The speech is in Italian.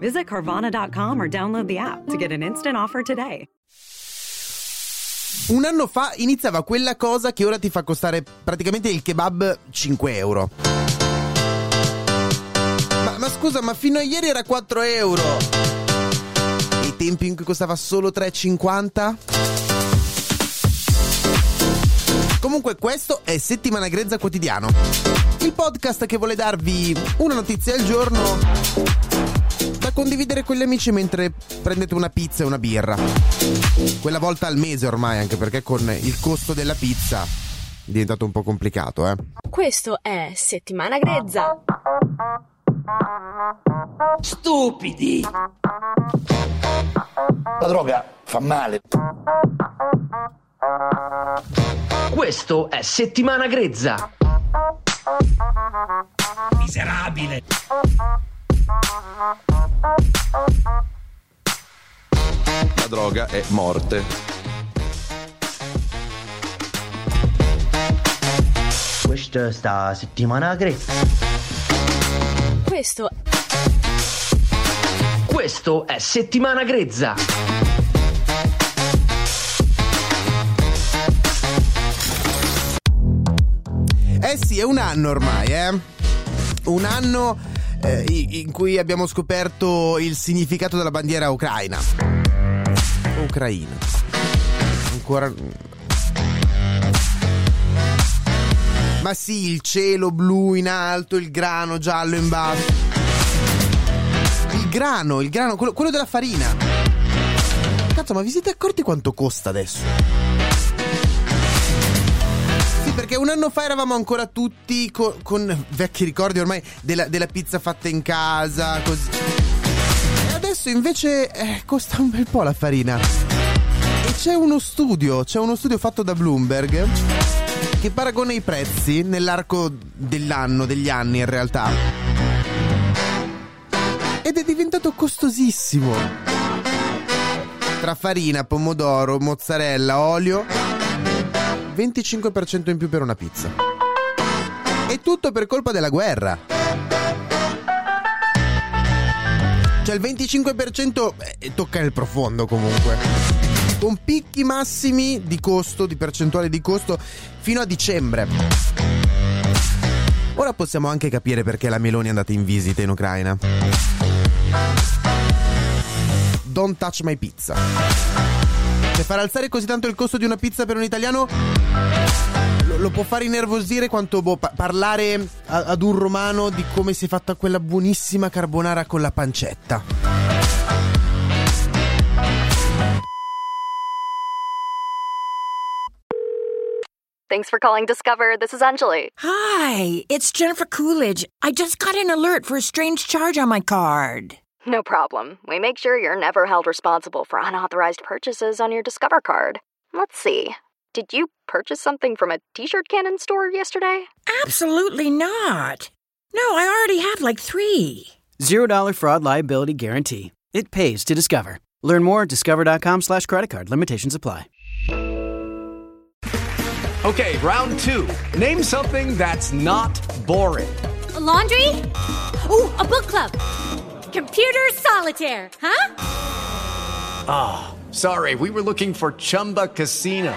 Visit Carvana.com or download the app to get an instant offer today. Un anno fa iniziava quella cosa che ora ti fa costare praticamente il kebab 5 euro. Ma, ma scusa, ma fino a ieri era 4 euro. E i tempi in cui costava solo 3,50? Comunque questo è Settimana Grezza Quotidiano. Il podcast che vuole darvi una notizia al giorno da condividere con gli amici mentre prendete una pizza e una birra. Quella volta al mese ormai, anche perché con il costo della pizza è diventato un po' complicato, eh. Questo è Settimana Grezza. Stupidi! La droga fa male. Questo è Settimana Grezza. Miserabile! Droga è morte. Questa è sta settimana grezza. Questo Questo è Settimana Grezza. Eh sì, è un anno ormai, eh. Un anno eh, in cui abbiamo scoperto il significato della bandiera ucraina. Ucraina. Ancora. Ma sì, il cielo blu in alto, il grano giallo in basso. Il grano, il grano, quello, quello della farina. Cazzo, ma vi siete accorti quanto costa adesso? Sì, perché un anno fa eravamo ancora tutti co- con vecchi ricordi ormai della, della pizza fatta in casa, così. Adesso invece eh, costa un bel po' la farina. E c'è uno studio, c'è uno studio fatto da Bloomberg che paragona i prezzi nell'arco dell'anno, degli anni in realtà. Ed è diventato costosissimo. Tra farina, pomodoro, mozzarella, olio, 25% in più per una pizza. E tutto per colpa della guerra. Cioè il 25% eh, tocca nel profondo comunque. Con picchi massimi di costo, di percentuale di costo, fino a dicembre. Ora possiamo anche capire perché la Meloni è andata in visita in Ucraina. Don't touch my pizza. Cioè far alzare così tanto il costo di una pizza per un italiano lo, può fare innervosire quanto boh, pa- parlare a- ad un romano di come si è fatta quella buonissima carbonara con la pancetta. Thanks for calling Discover. This is Anjali. Hi, it's Jennifer Coolidge. I just got an alert for a strange charge on my card. No problem. We make sure you're never held responsible for unauthorized purchases on your Discover card. Let's see. Did you purchase something from a t shirt cannon store yesterday? Absolutely not. No, I already have like three. Zero dollar fraud liability guarantee. It pays to discover. Learn more at discover.com slash credit card. Limitations apply. Okay, round two. Name something that's not boring. A laundry? Ooh, a book club. Computer solitaire, huh? Ah, oh, sorry, we were looking for Chumba Casino.